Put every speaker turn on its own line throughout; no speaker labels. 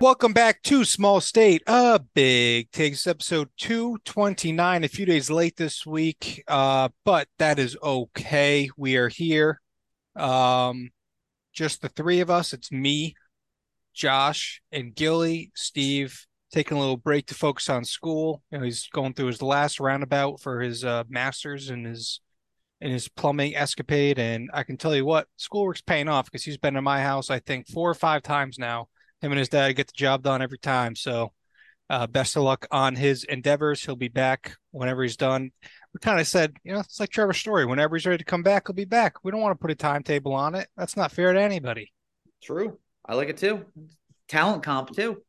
Welcome back to Small State, a big takes episode 229. A few days late this week, uh, but that is okay. We are here. Um, just the three of us. It's me, Josh, and Gilly. Steve taking a little break to focus on school. You know, he's going through his last roundabout for his uh, masters and his in his plumbing escapade. And I can tell you what, schoolwork's paying off because he's been to my house, I think, four or five times now him and his dad get the job done every time. So, uh, best of luck on his endeavors. He'll be back whenever he's done. We kind of said, you know, it's like Trevor's story. Whenever he's ready to come back, he'll be back. We don't want to put a timetable on it. That's not fair to anybody.
True. I like it too. Talent comp too.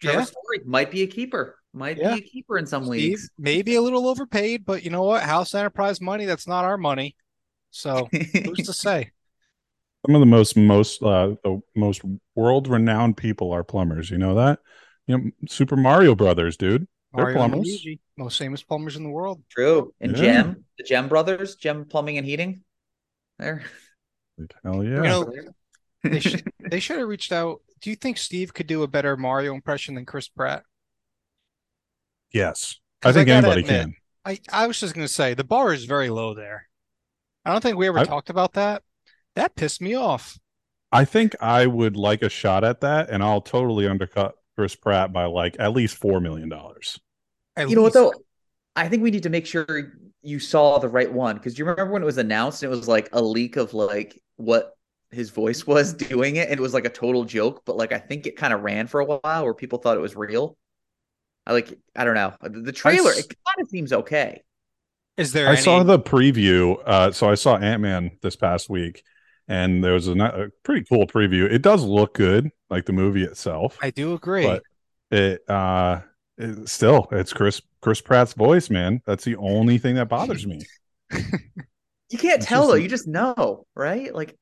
Trevor
Yeah.
Story might be a keeper. Might
Yeah.
be a keeper in some
Steve,
leagues.
maybe a little overpaid, but you know what? House enterprise money, that's not our money. So who's to say?
Some of the most most uh the most world renowned people are plumbers. You know that? You know, Super Mario Brothers, dude. They're
Mario
plumbers.
Luigi, most famous plumbers in the world.
True. And
Yeah.
Gem, the Gem brothers, Gem Plumbing and Heating. There.
Like, hell yeah.
You know, they should they should have reached out. Do you think Steve could do a better Mario impression than Chris Pratt?
Yes. I think
gotta
anybody
admit,
can.
I, I was just gonna say the bar is very low there. I don't think we ever
I-
talked about that. That pissed me off.
I think I would like a shot at that, and I'll totally undercut Chris Pratt by like at least four million dollars.
At
You know what though? I think we need to make sure you saw the right one because you remember when it was announced, it was like a leak of like what his voice was doing it, and it was like a total joke. But like I think it kind of ran for a while where people thought it was real. I like I don't know the, the trailer.
s-
It kind of seems okay.
Is there
I
any?
saw the preview. Uh, so I saw Ant Man this past week, and there was a, a pretty cool preview. It does look good, like the movie itself.
I do agree.
but it uh it, still it's chris chris pratt's voice man that's the only thing that bothers me
You can't
It's
tell
just
though.
a-
You just know, right? Like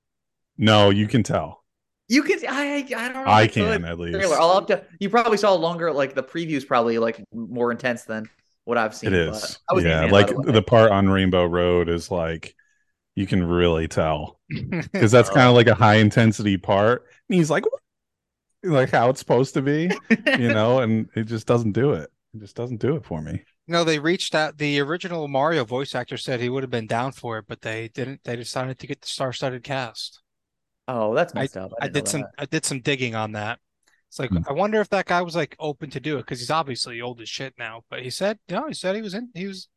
no you can tell
you can. I I don't know. if
i
could.
can at least
Trailer. I'll have to. You probably saw longer. Like the preview's probably like more intense than what I've seen.
It is.
but I was
yeah
Ant-Man,
like
the
the part on rainbow road is like you can really tell because that's oh. kind of like a high intensity part and he's like "What?" like how it's supposed to be you know and it just doesn't do it it just doesn't do it for me
no, they reached out. The original Mario voice actor said he would have been down for it, but they didn't. They decided to get the star-studded cast.
Oh, that's messed up.
I
didn't
did some.
that.
I did some digging on that. It's like
Hmm.
I wonder if that guy was like open to do it because he's obviously old as shit now. But he said, no, he said he was in. He was.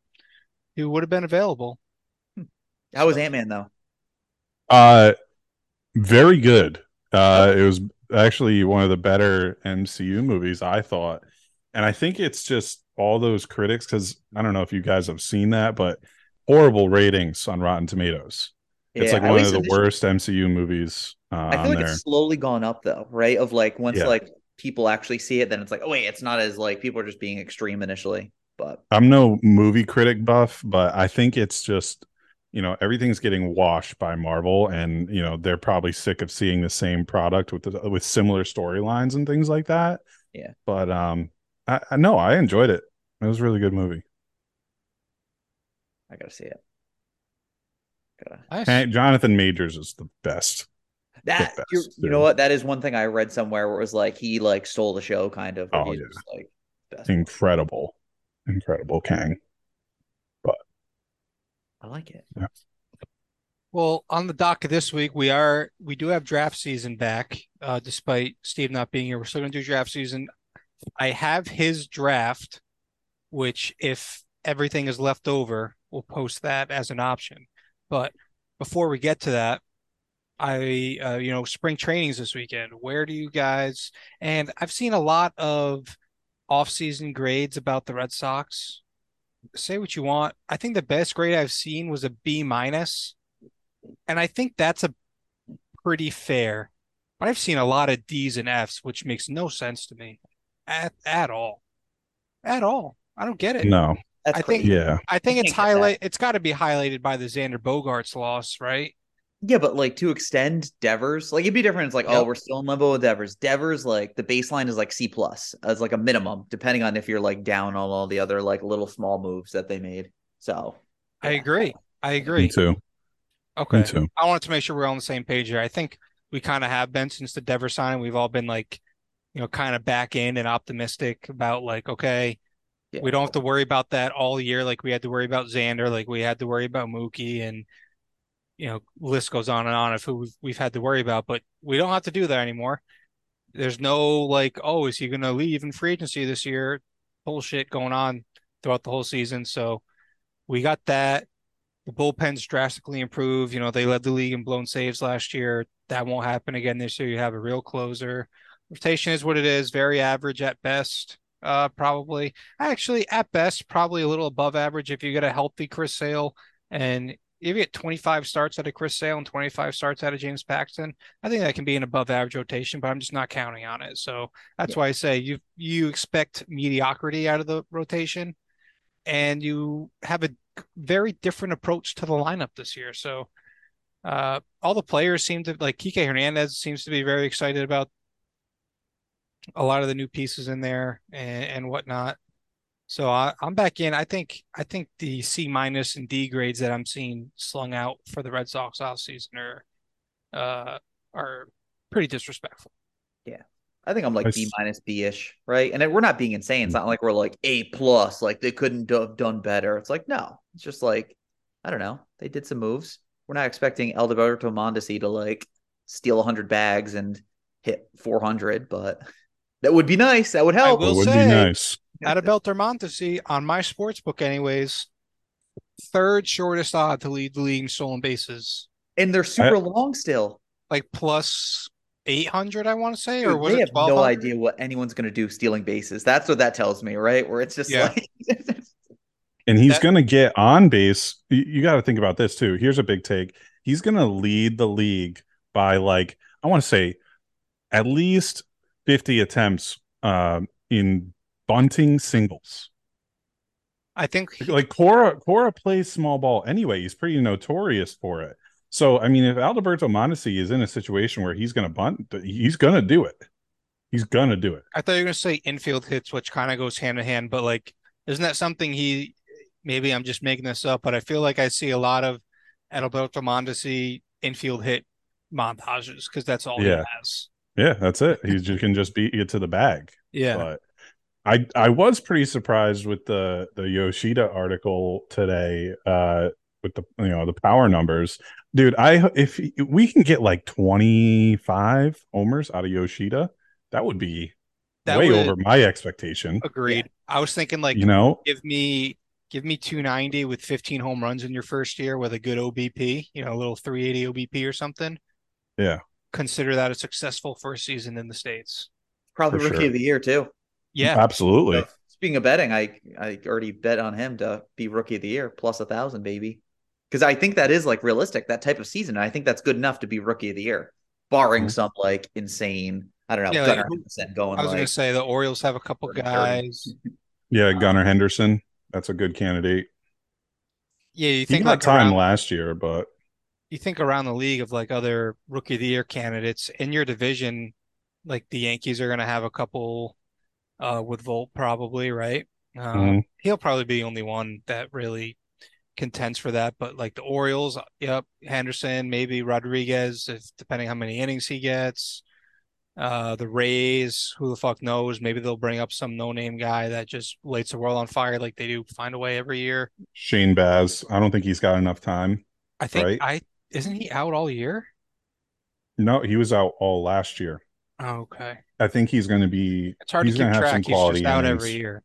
He would have been available.
How was Ant Man though?
Uh, very good. Uh, it was actually one of the better MCU movies, I thought. And I think it's just all those critics, because I don't know if you guys have seen that, but horrible ratings on Rotten Tomatoes. It's like one of the worst MCU movies uh,
I feel like
there.
it's slowly gone up though, right? Of like once
Yeah.
like people actually see it, then it's like, oh wait, it's not as like people are just being extreme initially. But
I'm no movie critic buff, but I think it's just, you know, everything's getting washed by Marvel, and you know they're probably sick of seeing the same product with the, with similar storylines and things like that.
Yeah.
But um, I, I no, I enjoyed it. It was a really good movie.
I gotta see it. Gotta
Nice.
And Jonathan Majors is the best.
that
best,
you you know what? That is one thing I read somewhere where it was like he like stole the show kind of.
Oh,
he's
yeah.
like best.
Incredible, incredible Kang.
But I like it.
Well, on the docket this week, we are we do have draft season back. Uh, despite Steve not being here, we're still going to do draft season. I have his draft, which if everything is left over, we'll post that as an option. But before we get to that, I uh, you know spring trainings this weekend. Where do you guys? And I've seen a lot of off-season grades about the Red Sox. Say what you want. I think the best grade I've seen was a B. And I think that's a pretty fair. But I've seen a lot of D's and F's, which makes no sense to me at at all. At all. I don't get it.
No,
That's
I think-
crazy.
yeah,
I think
You
it's
can't get that.
highlight it's got to be highlighted by the Xander Bogaerts loss, right?
Yeah, but like to extend Devers, like it'd be different. It's like, oh, we're still in limbo with Devers. Devers, like the baseline is like C plus as like a minimum, depending on if you're like down on all the other like little small moves that they made. So
I agree. I agree.
me
agree.
too.
Okay.
Me too.
I wanted to make sure we're on the same page here. I think we kind of have been since the Devers signing. We've all been like, you know, kind of back in and optimistic about like, okay, yeah. we don't have to worry about that all year like we had to worry about Xander, like we had to worry about Mookie, and you know, list goes on and on of who we've, we've had to worry about, but we don't have to do that anymore. There's no like, oh, is he going to leave in free agency this year? Bullshit going on throughout the whole season. So we got that. The bullpen's drastically improved. You know, they led the league in blown saves last year. That won't happen again this year. You have a real closer. Rotation is what it is, very average at best. Uh, probably actually at best, probably a little above average if you get a healthy Chris Sale and if you get 25 starts out of Chris Sale and 25 starts out of James Paxton, I think that can be an above average rotation, but I'm just not counting on it. So that's yeah. why I say you you expect mediocrity out of the rotation and you have a very different approach to the lineup this year. So uh, all the players seem to like Kike Hernandez seems to be very excited about a lot of the new pieces in there and, and whatnot. So I, am back in. I think I think the C minus and D grades that I'm seeing slung out for the Red Sox off season are uh, are pretty disrespectful.
Yeah. I think I'm like B minus B ish, right? And we're not being insane. It's not like we're like A plus, like they couldn't have done better. It's like no, it's just like I don't know. They did some moves. We're not expecting Alberto Mondesi to like steal 100 bags and hit 400, but that would be nice. That would help.
I will would say, be nice.
Adalberto Mondesi on my sports book, anyways, third shortest odd to lead the league in stolen bases.
And they're super I, long still.
Like plus 800, I want to say, Dude, or was
they
have
no idea what anyone's going to do stealing bases. That's what that tells me, right? Where it's just yeah. like.
and he's going to get on base. You, you got to think about this too. Here's a big take. He's going to lead the league by like, I want to say at least 50 attempts um, in bunting singles.
I think
he, like Cora Cora plays small ball anyway. He's pretty notorious for it. So I mean, if Alberto Mondesi is in a situation where he's going to bunt, he's going to do it. He's going to do it.
I thought you were going to say infield hits, which kind of goes hand in hand. But like, isn't that something he? Maybe I'm just making this up, but I feel like I see a lot of Alberto Mondesi infield hit montages because that's all yeah. he has.
Yeah, that's it. He just can just beat you to the bag.
Yeah.
But I I was pretty surprised with the the Yoshida article today uh with the you know the power numbers. Dude, I if we can get like 25 homers out of Yoshida, that would be that way would, over my expectation.
Agreed. Yeah. I was thinking like
you know,
give me give me 290 with 15 home runs in your first year with a good OBP, you know, a little 380 OBP or something.
Yeah.
Consider that a successful first season in the states.
Probably For rookie sure. of the year too.
Yeah,
absolutely. So,
speaking of betting, I I already bet on him to be rookie of the year plus a thousand, baby. Because I think that is like realistic, that type of season. I think that's good enough to be rookie of the year, barring mm-hmm. some like insane. I don't know. Yeah, Gunnar like, Henderson going.
I was
like,
gonna say the Orioles have a couple guys.
yeah, Gunnar um, Henderson. That's a good candidate.
Yeah, you think
he like time around, last year, but
you think around the league of like other rookie of the year candidates in your division, like the Yankees are going to have a couple uh, with Volpe probably, right? Uh, mm-hmm. He'll probably be the only one that really contends for that. But like the Orioles, yep, Henderson, maybe Rodriguez, if depending how many innings he gets. Uh, the Rays, who the fuck knows? Maybe they'll bring up some no-name guy that just lights the world on fire, like they do. Find a way every year.
Shane Baz, I don't think he's got enough time.
I think right? I isn't he out all year?
No, he was out all last year.
Oh, okay.
I think he's going to be.
It's hard
he's
to keep track. He's just out innings. every year.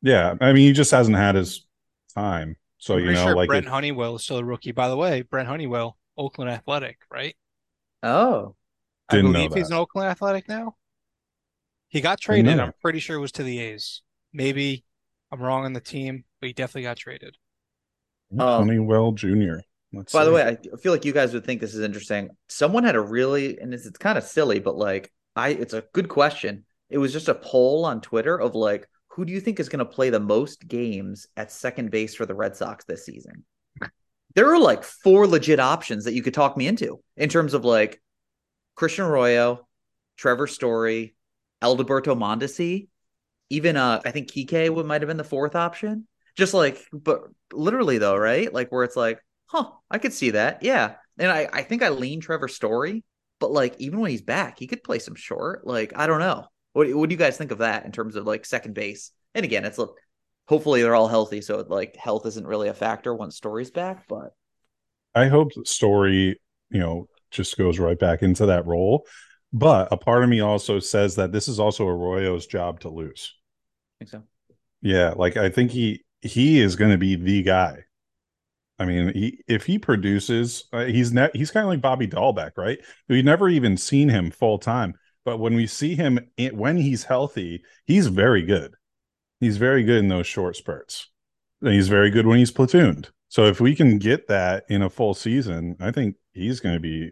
Yeah, I mean, he just hasn't had his time. So I'm you know,
sure
like
Brent it, Honeywell is still a rookie. By the way, Brent Honeywell, Oakland Athletic, right?
Oh,
I believe he's an Oakland Athletic now. He got traded. I'm pretty sure it was to the A's. Maybe I'm wrong on the team, but he definitely got traded.
Um, Honeywell Jr.
Let's by see. the way, I feel like you guys would think this is interesting. Someone had a really, and it's, it's kind of silly, but like I it's a good question. It was just a poll on Twitter of like, who do you think is going to play the most games at second base for the Red Sox this season? There are like four legit options that you could talk me into in terms of like Christian Arroyo, Trevor Story, Alberto Mondesi, even uh I think Kike would might have been the fourth option. Just like, but literally though, right? Like where it's like, huh, I could see that. Yeah. And I, I think I lean Trevor Story but like even when he's back, he could play some short. Like I don't know. What what do you guys think of that in terms of like second base? And again, it's look, hopefully they're all healthy, so like health isn't really a factor once Story's back. But
I hope Story, you know, just goes right back into that role. But a part of me also says that this is also Arroyo's job to lose.
I think so.
Yeah, like I think he he is going to be the guy. I mean, he, if he produces, uh, he's ne- he's kind of like Bobby Dalbec, right? We've never even seen him full time, but when we see him in, when he's healthy, he's very good. He's very good in those short spurts. And he's very good when he's platooned. So if we can get that in a full season, I think he's going to be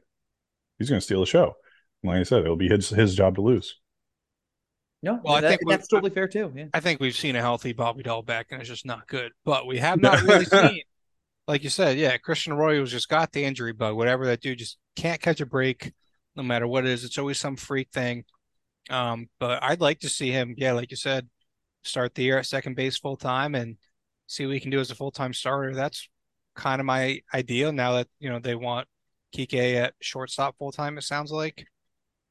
he's going to steal the show. Like I said, it'll be his his job to lose.
No, well, that, I think that's totally fair too. Yeah.
I think we've seen a healthy Bobby Dalbec, and it's just not good. But we have not really seen, like you said, yeah, Christian Arroyo's just got the injury bug. Whatever that dude just can't catch a break, no matter what it is. It's always some freak thing. Um, but I'd like to see him, yeah, like you said, start the year at second base full time and see what he can do as a full time starter. That's kind of my ideal now that you know they want Kike at shortstop full time. It sounds like,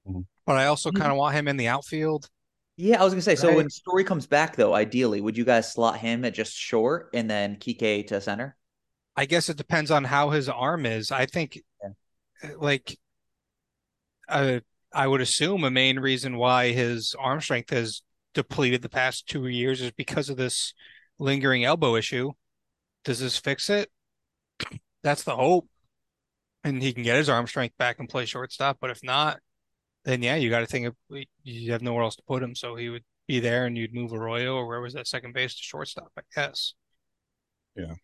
mm-hmm. but I also kind of want him in the outfield.
Yeah, I was gonna say. Right? So when Story comes back, though, ideally, would you guys slot him at just short and then Kike to center?
I guess it depends on how his arm is. I think, yeah. like, uh, I would assume a main reason why his arm strength has depleted the past two years is because of this lingering elbow issue. Does this fix it? That's the hope. And he can get his arm strength back and play shortstop. But if not, then yeah, you got to think of you have nowhere else to put him. So he would be there, and you'd move Arroyo or where was that second base to shortstop? I guess.
Yeah,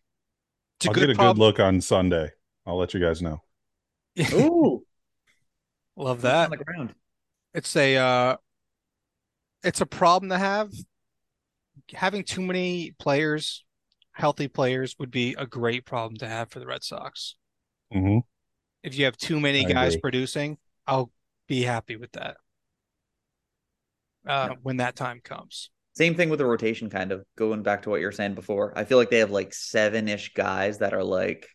it's I'll get a problem. good look on Sunday. I'll let you guys know.
Ooh,
love that. On the ground. It's a uh, it's a problem to have. Having too many players, healthy players, would be a great problem to have for the Red Sox.
Mm-hmm.
If you have too many I guys agree. producing, I'll be happy with that uh, yeah. when that time comes.
Same thing with the rotation, kind of going back to what you were saying before. I feel like they have like seven ish guys that are like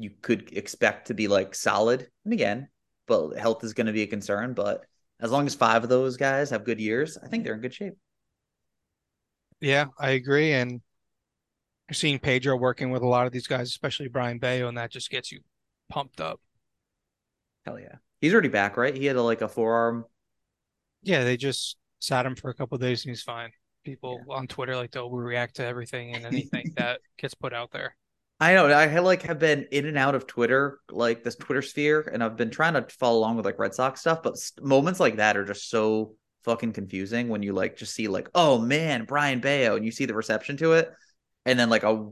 you could expect to be like solid. And again, but health is going to be a concern. But as long as five of those guys have good years, I think they're in good shape.
Yeah, I agree. And you're seeing Pedro working with a lot of these guys, especially Brayan Bello, and that just gets you pumped up.
Hell yeah. He's already back, right? He had a, like a forearm.
Yeah, they just sat him for a couple days and he's fine. People yeah. on Twitter like to overreact to everything and anything that gets put out there.
I know. I like have been in and out of Twitter, like this Twitter sphere, and I've been trying to follow along with like Red Sox stuff. But moments like that are just so fucking confusing when you like just see like, oh man, Brayan Bello, and you see the reception to it, and then like a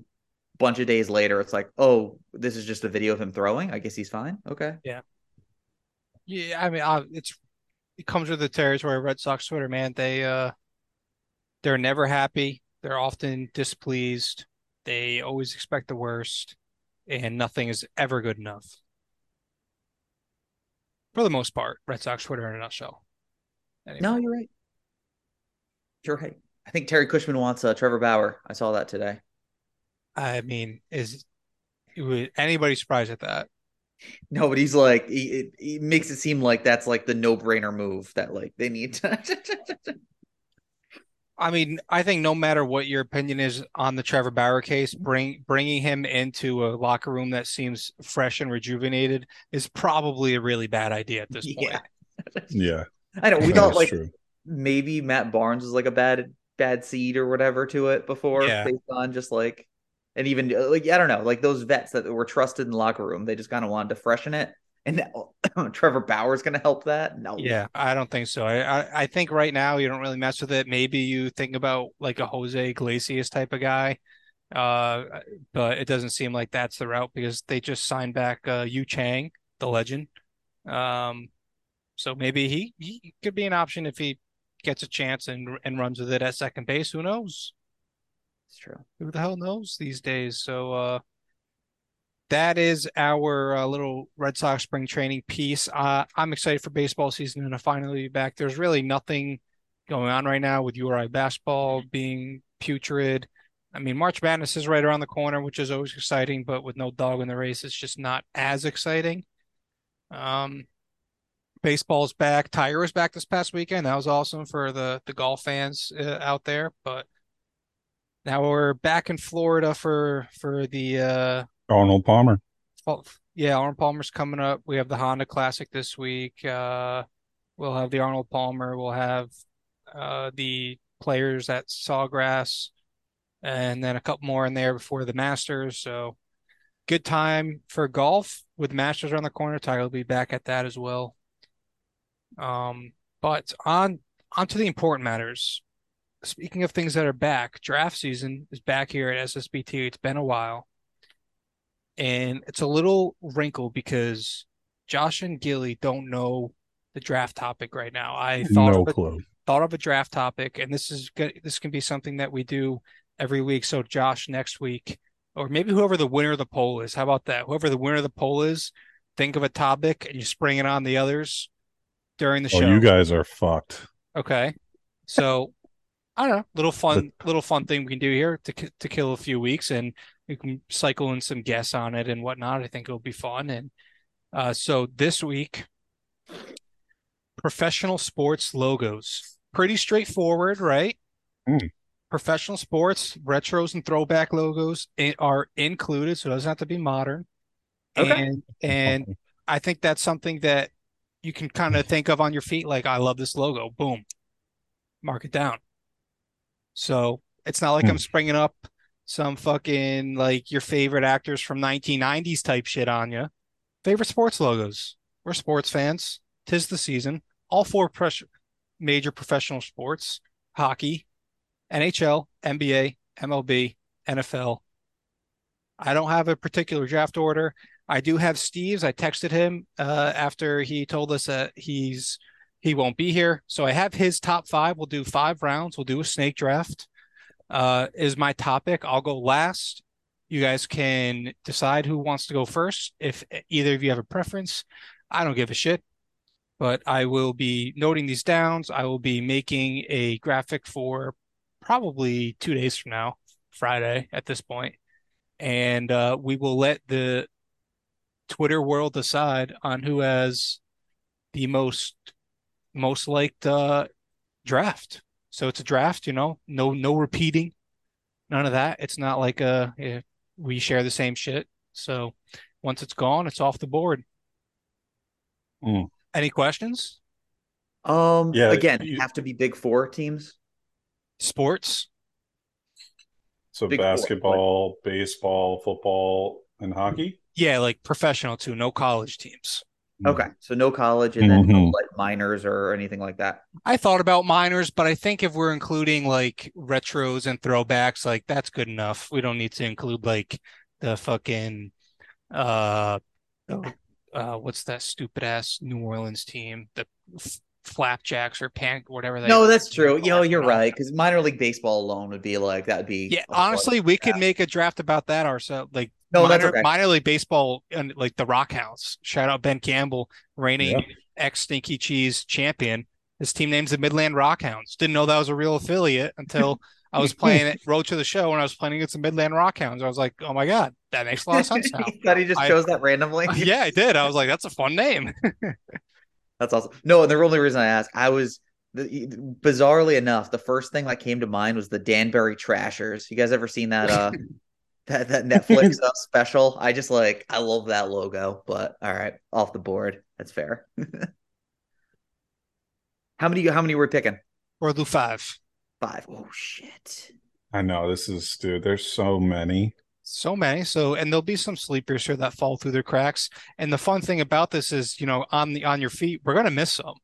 bunch of days later, it's like, oh, this is just a video of him throwing. I guess he's fine. Okay.
Yeah. Yeah, I mean, it's it comes with the territory. Red Sox Twitter, man. They uh, they're never happy. They're often displeased. They always expect the worst, and nothing is ever good enough. For the most part, Red Sox Twitter in a nutshell.
Anyway. No, you're right. You're right. I think Terry Cushman wants uh, Trevor Bauer. I saw that today.
I mean, is would anybody surprised at that?
No, but he's like he, he makes it seem like that's like the no brainer move that like they need to.
I mean, I think no matter what your opinion is on the Trevor Bauer case, bring bringing him into a locker room that seems fresh and rejuvenated is probably a really bad idea at this point.
Yeah, yeah.
I know we thought like true. maybe Matt Barnes was like a bad bad seed or whatever to it before, yeah. based on just like and even like I don't know, like those vets that were trusted in the locker room, they just kind of wanted to freshen it. And now, Trevor Bauer's going to help that? No.
Yeah, I don't think so. I, I, I think right now you don't really mess with it. Maybe you think about like a Jose Iglesias type of guy, uh, but it doesn't seem like that's the route because they just signed back uh, Yu Chang, the legend. Um, so maybe he he could be an option if he gets a chance and and runs with it at second base. Who knows?
It's true.
Who the hell knows these days? So uh, that is our uh, little Red Sox spring training piece. Uh, I'm excited for baseball season and to finally be back. There's really nothing going on right now with URI basketball being putrid. I mean, March Madness is right around the corner, which is always exciting, but with no dog in the race, it's just not as exciting. Um, Baseball's back. Tiger was back this past weekend. That was awesome for the the golf fans uh, out there. But now we're back in Florida for for the uh
Arnold Palmer.
fall- yeah, Arnold Palmer's coming up. We have the Honda Classic this week. Uh we'll have the Arnold Palmer. We'll have uh the players at Sawgrass and then a couple more in there before the Masters. So good time for golf with Masters around the corner. Tiger will be back at that as well. Um, but on onto the important matters. Speaking of things that are back, draft season is back here at SSBT. It's been a while. And it's a little wrinkle because Josh and Gilly don't know the draft topic right now. I thought
No
of a,
clue.
thought of a draft topic, and this is good. This can be something that we do every week. So Josh next week, or maybe whoever the winner of the poll is. How about that? Whoever the winner of the poll is, think of a topic and you spring it on the others during the
Oh,
show.
you guys are fucked.
Okay. So I don't know, little fun, little fun thing we can do here to to kill a few weeks, and we can cycle in some guests on it and whatnot. I think it'll be fun. And uh, so this week, professional sports logos, pretty straightforward, right?
Mm.
Professional sports retros and throwback logos are included, so it doesn't have to be modern.
Okay.
And and I think that's something that you can kind of think of on your feet, like I love this logo. Boom, mark it down. So it's not like
Hmm.
I'm springing up some fucking like your favorite actors from 1990s type shit on you. Favorite sports logos. We're sports fans. Tis the season. All four pres- major professional sports: hockey, NHL, NBA, MLB, NFL. I don't have a particular draft order. I do have Steve's. I texted him uh, after he told us that he's he won't be here. So I have his top five. We'll do five rounds. We'll do a snake draft. Uh, is my topic. I'll go last. You guys can decide who wants to go first. If either of you have a preference, I don't give a shit. But I will be noting these downs. I will be making a graphic for probably two days from now, Friday at this point, and uh, we will let the Twitter world decide on who has the most most liked uh, draft. So it's a draft, you know, no no repeating, none of that. It's not like uh eh, we share the same shit. So once it's gone, it's off the board.
Hmm.
Any questions?
Um,
Yeah,
again,
you-
have to be big four teams.
Sports?
So
Big four,
basketball, baseball, football, and hockey.
Yeah, like professional too, no college teams.
Okay, so no college and then no
Mhm.
like minors or anything like that.
I thought about minors, but I think if we're including like retros and throwbacks, like that's good enough. We don't need to include like the fucking uh, uh what's that stupid ass New Orleans team, the f- Flapjacks or Pan, whatever they.
No, that's true. You know, you're right because minor league baseball alone would be like that'd be.
Yeah, honestly, we could make a draft about that ourselves. Like
No, that's
minor,
okay.
minor league baseball and like the Rock Rockhounds. Shout out Ben Campbell, reigning ex Stinky Cheese champion. His team name's the Midland Rockhounds. Didn't know that was a real affiliate until I was playing it, road to the show, and I was playing against the Midland Rockhounds. I was like, oh my God, that makes a lot of sense now.
Thought he just
I-
chose that randomly.
yeah, I did. I was like, that's a fun name.
That's awesome. No, the only reason I asked, I was the, bizarrely enough, the first thing that came to mind was the Danbury Trashers. You guys ever seen that? Uh, that that Netflix uh, special? I just like I love that logo. But all right, off the board. That's fair. how many? How many were we picking?
or Lou Five.
Five. Oh shit.
I know this is dude. There's so many.
So many. So, and there'll be some sleepers here that fall through the cracks. And the fun thing about this is, you know, on the on your feet, we're gonna miss some.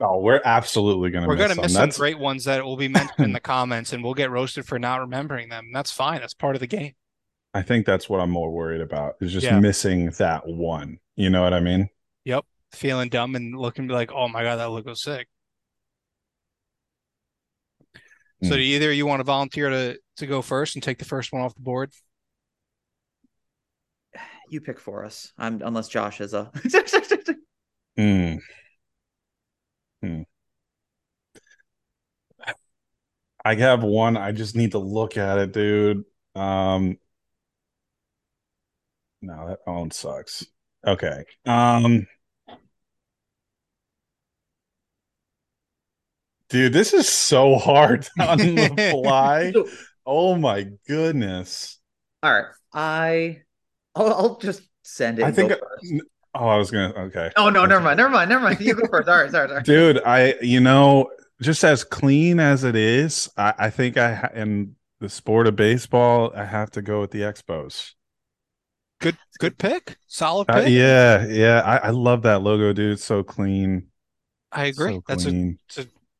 Oh, we're absolutely gonna.
We're
miss
gonna
some.
miss some
That's
great ones that will be mentioned in the comments, and we'll get roasted for not remembering them. That's fine. That's part of the game.
I think that's what I'm more worried about is just
Yeah.
missing that one. You know what I mean?
Yep. Feeling dumb and looking like, oh my god, that logo's sick. So,
Hmm.
do either you want to volunteer to to go first and take the first one off the board?
You pick for us. I'm unless Josh is a.
Hmm. Hmm. I have one. I just need to look at it, dude. Um, no, that phone sucks. Okay. Um, Dude, this is so hard on the fly. Oh my goodness.
all right, I, I'll, I'll just send it.
I think oh, I was gonna okay.
Oh no, never mind, never mind, never mind. You go first. All right, sorry, sorry.
Dude, I you know, just as clean as it is, I, I think I ha- in the sport of baseball, I have to go with the Expos.
Good good pick. Solid
Uh,
pick.
yeah, yeah. I, I love that logo, dude. It's so clean.
I agree.
So
that's a
clean.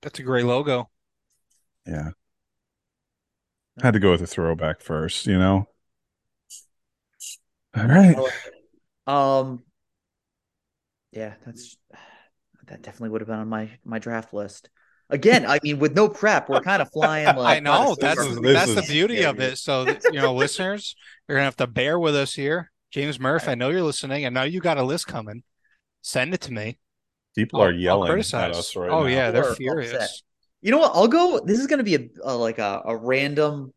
that's a great logo.
Yeah. Had to go with a throwback first, you know. All right.
Um, yeah, that's that definitely would have been on my my draft list. Again, I mean, with no prep, we're kind of flying. Like
I know that's that's the beauty of it. So you know, listeners, you're gonna have to bear with us here. James Murph, I know you're listening. and now you got a list coming. Send it to me.
People
I'll-
are yelling at us right
oh
now.
yeah,
People
they're
are
furious.
upset. You know what? I'll go. This is going to be a, a like a, a random.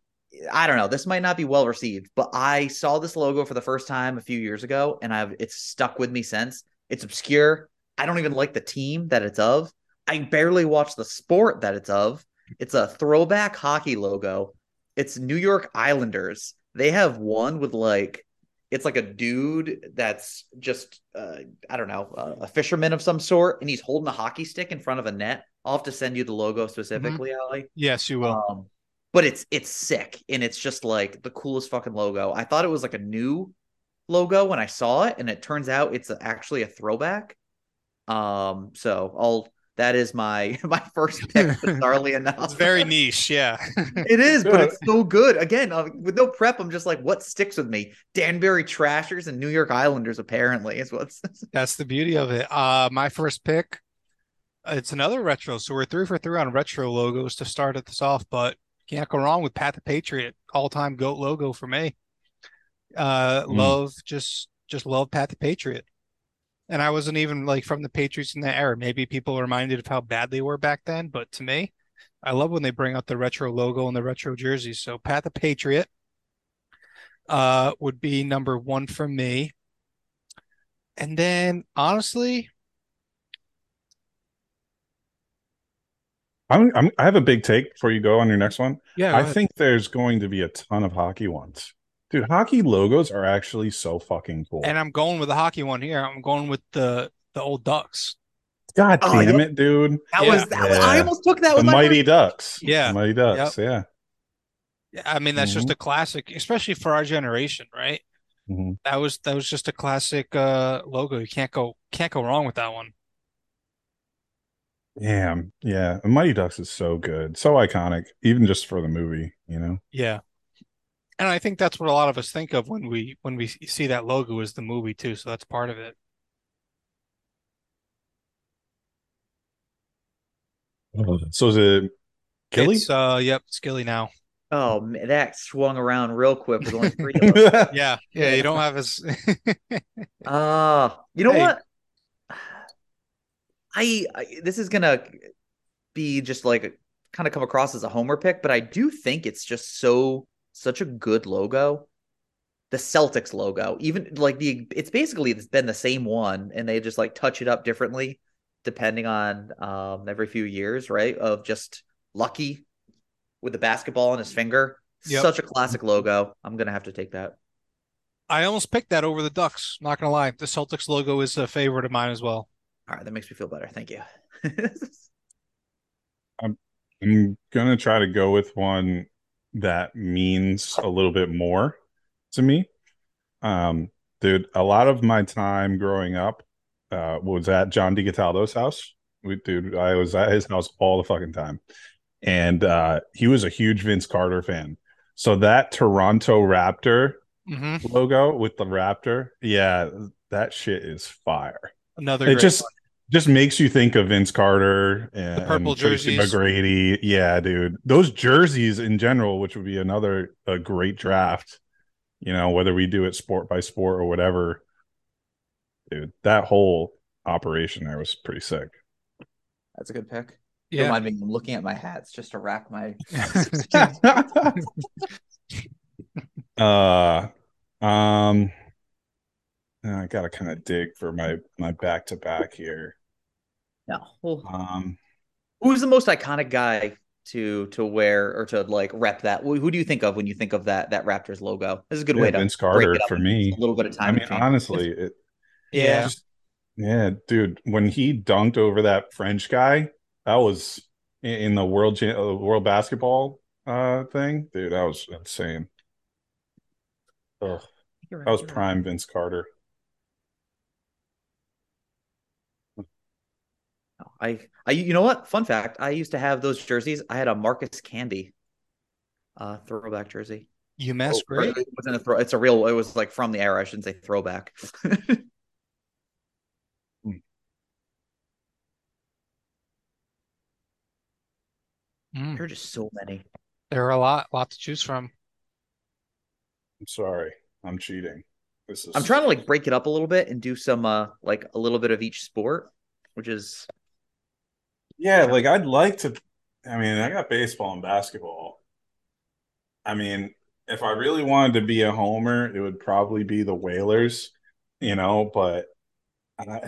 I don't know. This might not be well received, but I saw this logo for the first time a few years ago, and I've it's stuck with me since. It's obscure. I don't even like the team that it's of. I barely watch the sport that it's of. It's a throwback hockey logo. It's New York Islanders. They have one with like it's like a dude that's just uh, I don't know uh, a fisherman of some sort, and he's holding a hockey stick in front of a net. I'll have to send you the logo specifically, Ali.
Yes, you will.
Um, but it's it's sick, and it's just like the coolest fucking logo. I thought it was like a new logo when I saw it, and it turns out it's actually a throwback. Um, so I'll that is my my first pick. Bizarrely enough,
it's very niche. Yeah.
it is, but it's so good. Again, uh, with no prep, I'm just like, what sticks with me? Danbury Trashers and New York Islanders, apparently, is what's.
That's the beauty of it. Uh, my first pick, it's another retro. So we're three for three on retro logos to start at this off, but can't go wrong with Pat the Patriot, all time goat logo for me. Uh,
Mm.
love just just love Pat the Patriot, and I wasn't even like from the Patriots in that era. Maybe people are reminded of how bad they were back then, but to me, I love when they bring out the retro logo and the retro jerseys. So Pat the Patriot, uh, would be number one for me. And then honestly,
I'm, I'm I have a big take before you go on your next one.
yeah,
I
ahead.
think there's going to be a ton of hockey ones. Dude, hockey logos are actually so fucking cool.
and I'm going with the hockey one here. I'm going with the the old Ducks.
God
Oh,
damn it, dude.
That
Yeah.
was that. Was, I almost took that
The
with my
Mighty
first-
Ducks.
Yeah.
The Mighty Ducks. Yeah.
Yeah, I mean that's
Mm-hmm.
just a classic, especially for our generation, right?
Mhm.
That was that was just a classic uh logo. You can't go can't go wrong with that one.
Damn. Yeah. Mighty Ducks is so good. So iconic, even just for the movie, you know?
Yeah. And I think that's what a lot of us think of when we when we see that logo is the movie too. So that's part of it.
So is it Gilly?
It's uh yep, Skilly now.
Oh, man, that swung around real quick with only three of.
Yeah, yeah, you don't have as
Ah, you know
Hey.
what? I, I this is gonna be just like kind of come across as a homer pick, but I do think it's just so such a good logo. The Celtics logo, even like the it's basically it's been the same one, and they just like touch it up differently depending on um every few years, right? Of just lucky with the basketball in his finger.
Yep.
Such a classic logo. I'm gonna have to take that.
I almost picked that over the Ducks, not gonna lie. The Celtics logo is a favorite of mine as well.
All right, that makes me feel better. Thank you.
I'm gonna try to go with one that means a little bit more to me. Um, dude, a lot of my time growing up uh was at John DiGataldo's house. We dude, I was at his house all the fucking time. And uh he was a huge Vince Carter fan. So that Toronto Raptor
hmm
logo with the Raptor, yeah, that shit is fire
Another
it
great
just. Just makes you think of Vince Carter and
The purple
and Tracy
jerseys.
McGrady. Yeah, dude. Those jerseys in general, which would be another a great draft. You know, whether we do it sport by sport or whatever. Dude, that whole operation there was pretty sick.
That's a good pick.
yeah.
Remind me, I'm looking at my hats just to rack my.
uh um I gotta kind of dig for my my back to back here.
No. Well,
Um
Who's the most iconic guy to to wear or to like rep that? Who who do you think of when you think of that that Raptors logo? This is a good
Yeah,
way to
Vince
break
Carter
it up
for me.
A little bit of time.
I mean, honestly, it,
Yeah.
just- yeah, dude, when he dunked over that French guy, that was in, in the world uh, world basketball uh thing, dude. That was insane. Ugh,
right,
that was
you're right.
prime Vince Carter.
I, I, you know what? Fun fact: I used to have those jerseys. I had a Marcus Camby, uh, throwback jersey.
UMass
Oh,
great.
It wasn't a throw. It's a real. It was like from the era. I shouldn't say throwback.
Mm.
there are just so many.
There are a lot, lot to choose from.
I'm sorry, I'm cheating. This is
I'm trying to like break it up a little bit and do some uh like a little bit of each sport, which is
Yeah, like I'd like to. I mean, I got baseball and basketball. I mean, if I really wanted to be a homer, it would probably be the Whalers, you know, but I,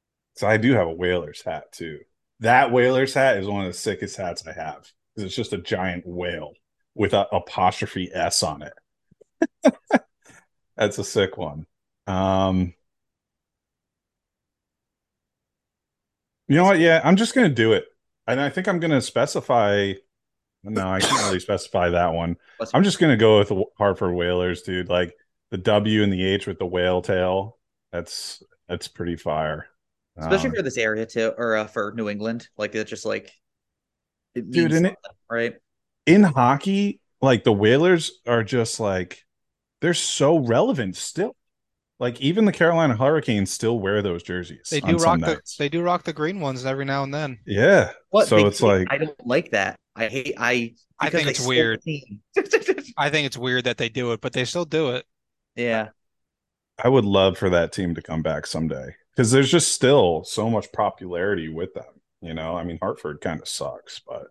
so I do have a Whalers hat too. That Whalers hat is one of the sickest hats I have because it's just a giant whale with a apostrophe S on it. That's a sick one. Um, You know what? Yeah, I'm just gonna do it, and I think I'm gonna specify. No, I can't really specify that one. I'm just gonna go with the Hartford Whalers, dude. Like the W and the H with the whale tail. That's that's pretty fire.
especially
Um,
for this area too, or uh, for New England. Like it's just like it
Dude, and it-
right?
in hockey, like the Whalers are just like they're so relevant still. Like even the Carolina Hurricanes still wear those jerseys.
They do rock the
nights.
they do rock the green ones every now and then.
Yeah.
What?
So
They
it's like
I don't like that. I hate. I.
I think it's
stole
weird. I think it's weird that they do it, but they still do it.
yeah.
I would love for that team to come back someday because there's just still so much popularity with them. You know, I mean, Hartford kind of sucks, but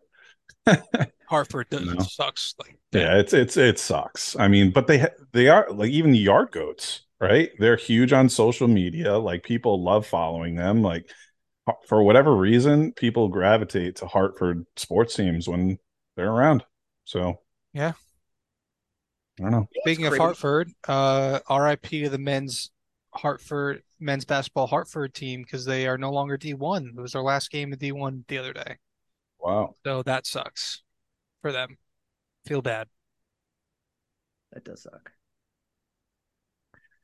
Hartford does,
No.
sucks. Like
yeah, it's it's it sucks. I mean, but they they are like even the Yard Goats, right? They're huge on social media. Like people love following them. Like for whatever reason, people gravitate to Hartford sports teams when they're around. So
Yeah.
I don't know.
Speaking of. Hartford, uh, RIP to the men's Hartford men's basketball Hartford team because they are no longer D1. It was their last game of D1 the other day,
Wow.
so that sucks for them. Feel bad.
That does suck.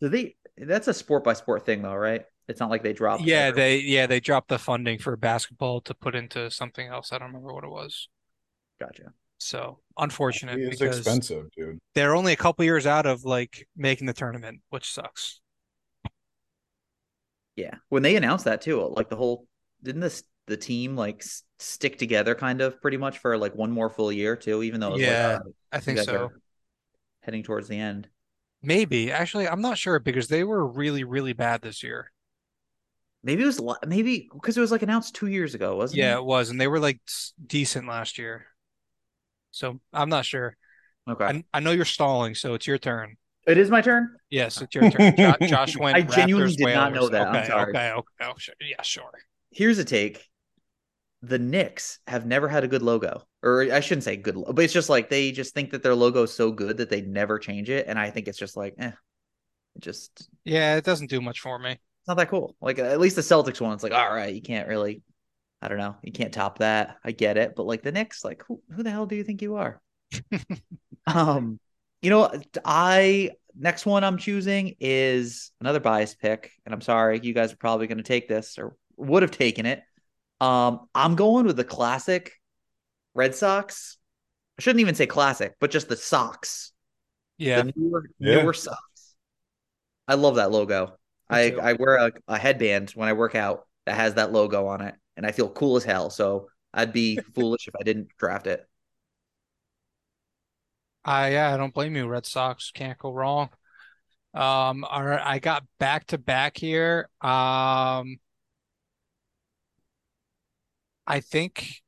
Do they? That's a sport by sport thing, though, right? It's not like they drop.
Yeah, they yeah they dropped the funding for basketball to put into something else. I don't remember what it was.
Gotcha.
So unfortunate
It's expensive, dude.
they're only a couple years out of like making the tournament, which sucks.
Yeah. When they announced that too, like the whole didn't this the team like s- stick together kind of pretty much for like one more full year too, even though it was
Yeah,
like, uh,
I think so.
heading towards the end.
Maybe actually, I'm not sure because they were really really bad this year.
Maybe it was maybe because it was like announced two years ago, wasn't
Yeah,
it?
Yeah, it was, and they were like decent last year. So I'm not sure.
Okay.
I, I know you're stalling, so it's your turn.
it is my turn.
Yes, it's your turn. Jo- Josh went.
I genuinely
Raptors,
did not know
Whalers.
that. I'm
Okay,
sorry.
okay, okay. Oh, sure. Yeah, sure.
Here's a take. The Knicks have never had a good logo, or I shouldn't say good, but it's just like they just think that their logo is so good that they never change it, and I think it's just like, eh, it just
Yeah, it doesn't do much for me.
It's not that cool. Like at least the Celtics one, it's like, all right, you can't really, I don't know, you can't top that. I get it, but like the Knicks, like who who the hell do you think you are? um, you know, I next one I'm choosing is another biased pick, and I'm sorry, you guys are probably going to take this or would have taken it. Um, I'm going with the classic Red Sox. I shouldn't even say classic, but just the socks,
Yeah,
the newer,
Yeah.
newer socks. I love that logo. I. I wear a, a headband when I work out that has that logo on it, and I feel cool as hell. So I'd be foolish if I didn't draft it.
I yeah, I don't blame you. Red Sox can't go wrong. Um, all right, I got back to back here. Um, I think,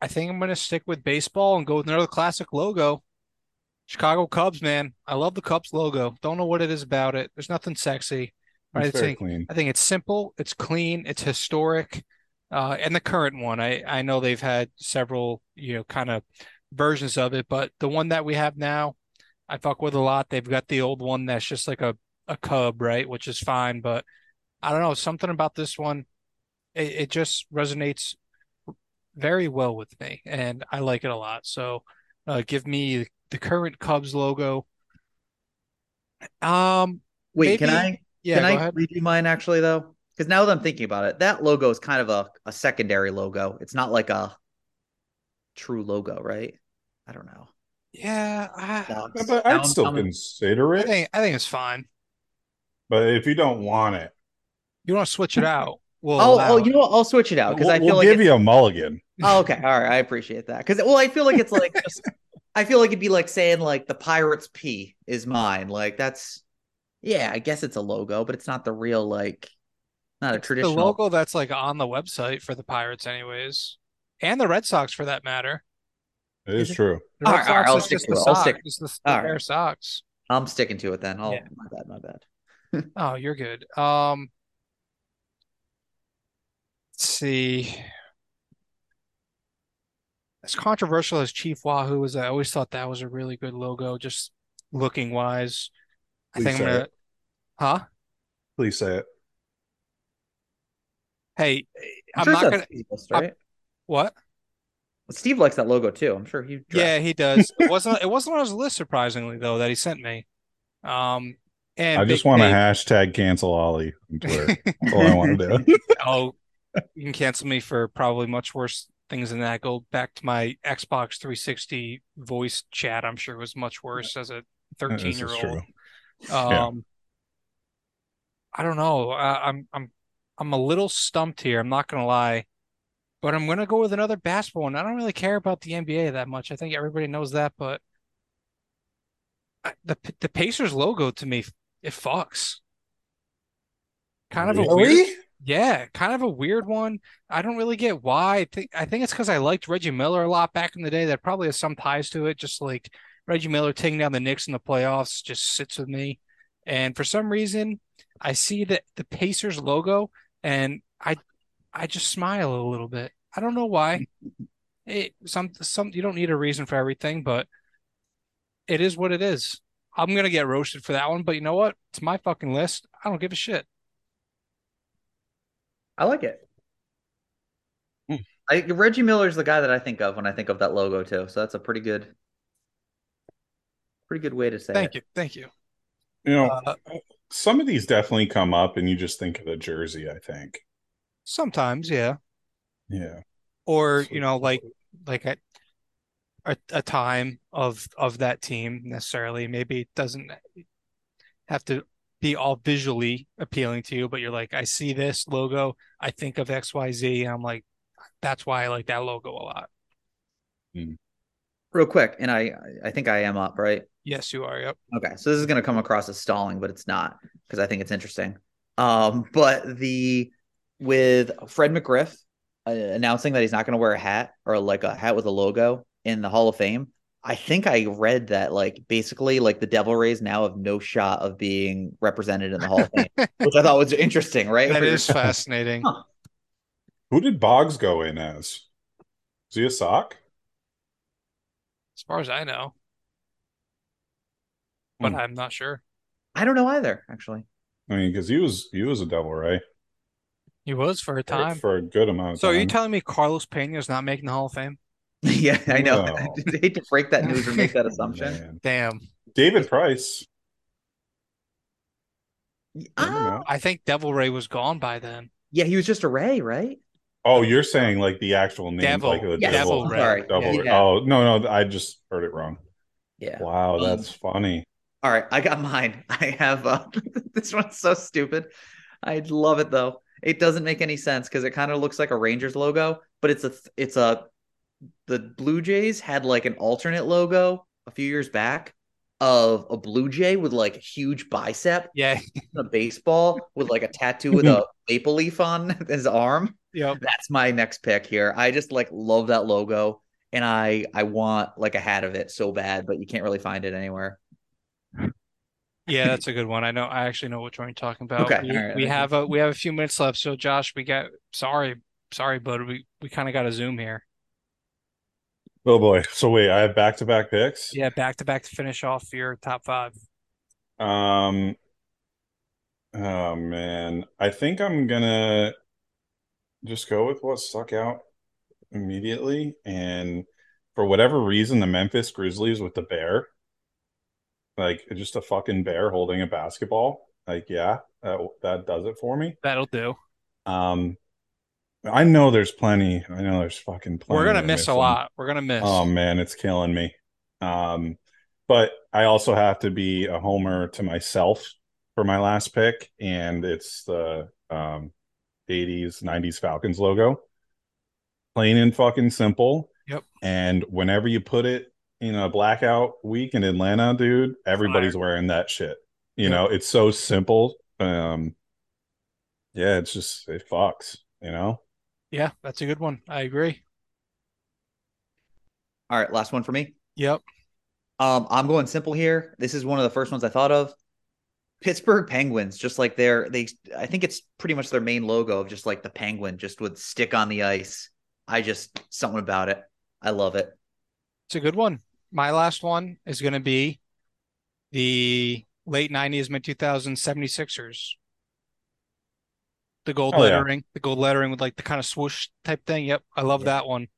I think I'm gonna stick with baseball and go with another classic logo. Chicago Cubs, man. I love the Cubs logo. Don't know what it is about it. There's nothing sexy. Right,
It's
I think
clean.
I think it's simple, it's clean, it's historic. Uh, and the current one, I I know they've had several, you know, kind of versions of it, but the one that we have now, I fuck with a lot. They've got the old one that's just like a a cub, right, which is fine, but I don't know, something about this one, it, it just resonates very well with me, and I like it a lot. So, uh, give me the current Cubs logo. Um,
Wait, can I
yeah,
can I
ahead.
redo mine actually though? Because now that I'm thinking about it, that logo is kind of a, a secondary logo. It's not like a true logo, right? I don't know.
Yeah, I,
Dogs.
Yeah, but I'd still
coming-
consider
I
it.
think I think it's fine.
But if you don't want it,
You want to switch it out? We'll
Oh,
allow
oh, you know what? I'll switch it out because
we'll,
I feel
we'll
like
give
it's-
you a mulligan.
Oh, okay. All right. I appreciate that. Because well, I feel like it's like just I feel like it'd be like saying like the Pirates P is mine. Like that's yeah, I guess it's a logo, but it's not the real like not a
the
traditional
logo that's like on the website for the Pirates, anyways, and the Red Sox for that matter.
It is
Is it-
true.
The
All
Red
right, all right,
Sox
I'll
is
stick
just
to
the
it. I'll
Sox.
stick-
It's the, the
All
Red
right.
Sox.
I'm sticking to it then. I'll
Yeah.
my bad, my bad.
Oh, you're good. Um, let's see. As controversial as Chief Wahoo is, I always thought that was a really good logo, just looking wise. I think I'm gonna,
it.
huh?
Please say it.
Hey,
I'm,
I'm
sure
not gonna.
Steve list,
I'm-
right?
What?
Steve likes that logo too. I'm sure he
Yeah, he does. It wasn't. It wasn't on his list, surprisingly, though, that he sent me. Um, and
I just
Big
want to hashtag cancel Ollie on Twitter. That's all I want to do.
Oh, you can cancel me for probably much worse things than that. Go back to my Xbox 360 voice chat. I'm sure it was much worse as a 13 year old. Um,
Yeah.
I don't know. I, I'm I'm I'm a little stumped here. I'm not gonna lie, but I'm gonna go with another basketball one. I don't really care about the NBA that much. I think everybody knows that, but I, the the Pacers logo to me it fucks. Kind of a weird. Yeah, kind of a weird one. I don't really get why. I think I think it's because I liked Reggie Miller a lot back in the day. That probably has some ties to it. Just like Reggie Miller taking down the Knicks in the playoffs just sits with me. And for some reason, I see the the Pacers logo and I I just smile a little bit. I don't know why. It some some you don't need a reason for everything, but it is what it is. I'm gonna get roasted for that one, but you know what? It's my fucking list. I don't give a shit.
I like it.
Hmm.
I Reggie Miller's the guy that I think of when I think of that logo too. So that's a pretty good, pretty good way to say
Thank
it.
you. Thank you.
You know,
Uh,
some of these definitely come up, and you just think of the jersey. I think.
Sometimes, yeah.
Yeah.
Or, you know, like like at a, a time of of that team necessarily. Maybe it doesn't have to be all visually appealing to you, but you're like, I see this logo, I think of XYZ, and I'm like, that's why I like that logo a lot.
Real quick, and I, I think I am up, right?
Yes, you are. Yep.
Okay, so this is going to come across as stalling, but it's not because I think it's interesting. Um, but the with Fred McGriff uh, announcing that he's not going to wear a hat or like a hat with a logo in the Hall of Fame, I think I read that like basically like the Devil Rays now have no shot of being represented in the Hall of Fame, which I thought was interesting, right?
That
For your-
fascinating.
Huh.
Who did Boggs go in as? Is he a sock?
As far as I know. But
Hmm.
I'm not sure.
I don't know either, actually.
I mean, because he was he was a Devil Ray
He was for a time.
for a good amount of
So are you telling me Carlos Pena is not making the Hall of Fame?
yeah, I know.
No.
I hate to break that news or make that assumption.
Man.
Damn.
David Price. Never
Ah.
I think Devil Ray was gone by then.
yeah, he was just a Ray, right?
Oh, you're saying like the actual name,
Devil.
like the
Yes.
devil.
Devil Ray.
Sorry.
Devil Ray. Oh no, no, I just heard it wrong.
Yeah.
Wow,
Um,
that's funny.
All right, I got mine. I have uh, this one's so stupid. I love it though. It doesn't make any sense because it kind of looks like a Rangers logo, but it's a it's a the Blue Jays had like an alternate logo a few years back of a Blue Jay with like a huge bicep,
Yeah.
a baseball with like a tattoo with a maple leaf on his arm.
Yeah.
That's my next pick here. I just like love that logo and I I want like a hat of it so bad, but you can't really find it anywhere.
Yeah, that's a good one. I know. I actually know which one you're talking about.
Okay,
We,
right,
we have a we have a few minutes left. So Josh, we got sorry, sorry, bud. We we kind of got to zoom here.
Oh boy. So wait, I have back to back picks.
Yeah, back to back to finish off your top five.
Um. Oh man, I think I'm gonna just go with what stuck out immediately, and for whatever reason, the Memphis Grizzlies with the bear, like just a fucking bear holding a basketball. Like, yeah, that that does it for me.
That'll do.
Um, I know there's plenty. I know there's fucking plenty.
We're gonna miss a lot. We're gonna miss.
Oh man, it's killing me. Um, but I also have to be a homer to myself for my last pick, and it's the um 80s, 90s Falcons logo. Plain and fucking simple.
Yep.
And whenever you put it in a blackout week in Atlanta, dude, everybody's wearing that shit. You
Yep.
know, it's so simple. Um yeah, it's just it fucks, you know?
Yeah, that's a good one. I agree.
All right, last one for me.
Yep.
Um, I'm going simple here. This is one of the first ones I thought of. Pittsburgh Penguins, just like their they I think it's pretty much their main logo of just like the penguin just would stick on the ice. I just something about it. I love it.
It's a good one. My last one is going to be the late 90s, mid 2000s 76ers. The gold
Oh, yeah.
lettering, the gold lettering with like the kind of swoosh type thing. Yep, I love
Yeah.
that one.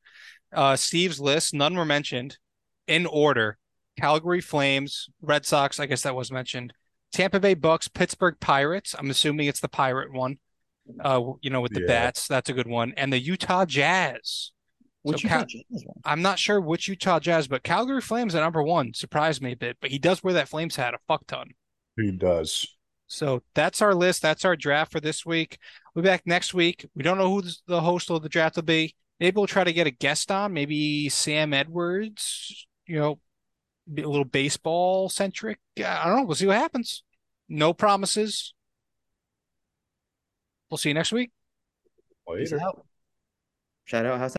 Uh, Steve's list, none were mentioned in order. Calgary Flames, Red Sox, I guess that was mentioned. Tampa Bay Bucks, Pittsburgh Pirates. I'm assuming it's the pirate one. Uh, you know, with the
Yeah.
bats, that's a good one. And the Utah Jazz.
Which
So Cal-
Jazz.
I'm not sure which Utah Jazz, but Calgary Flames at number one surprised me a bit. But he does wear that Flames hat a fuck ton.
He does?
So that's our list. That's our draft for this week. We'll be back next week. We don't know who the host of the draft will be. Maybe we'll try to get a guest on. Maybe Sam Edwards. You know, a little baseball centric. I don't know. We'll see what happens. No promises. We'll see you next week.
Peace
Later.
out. Shout out House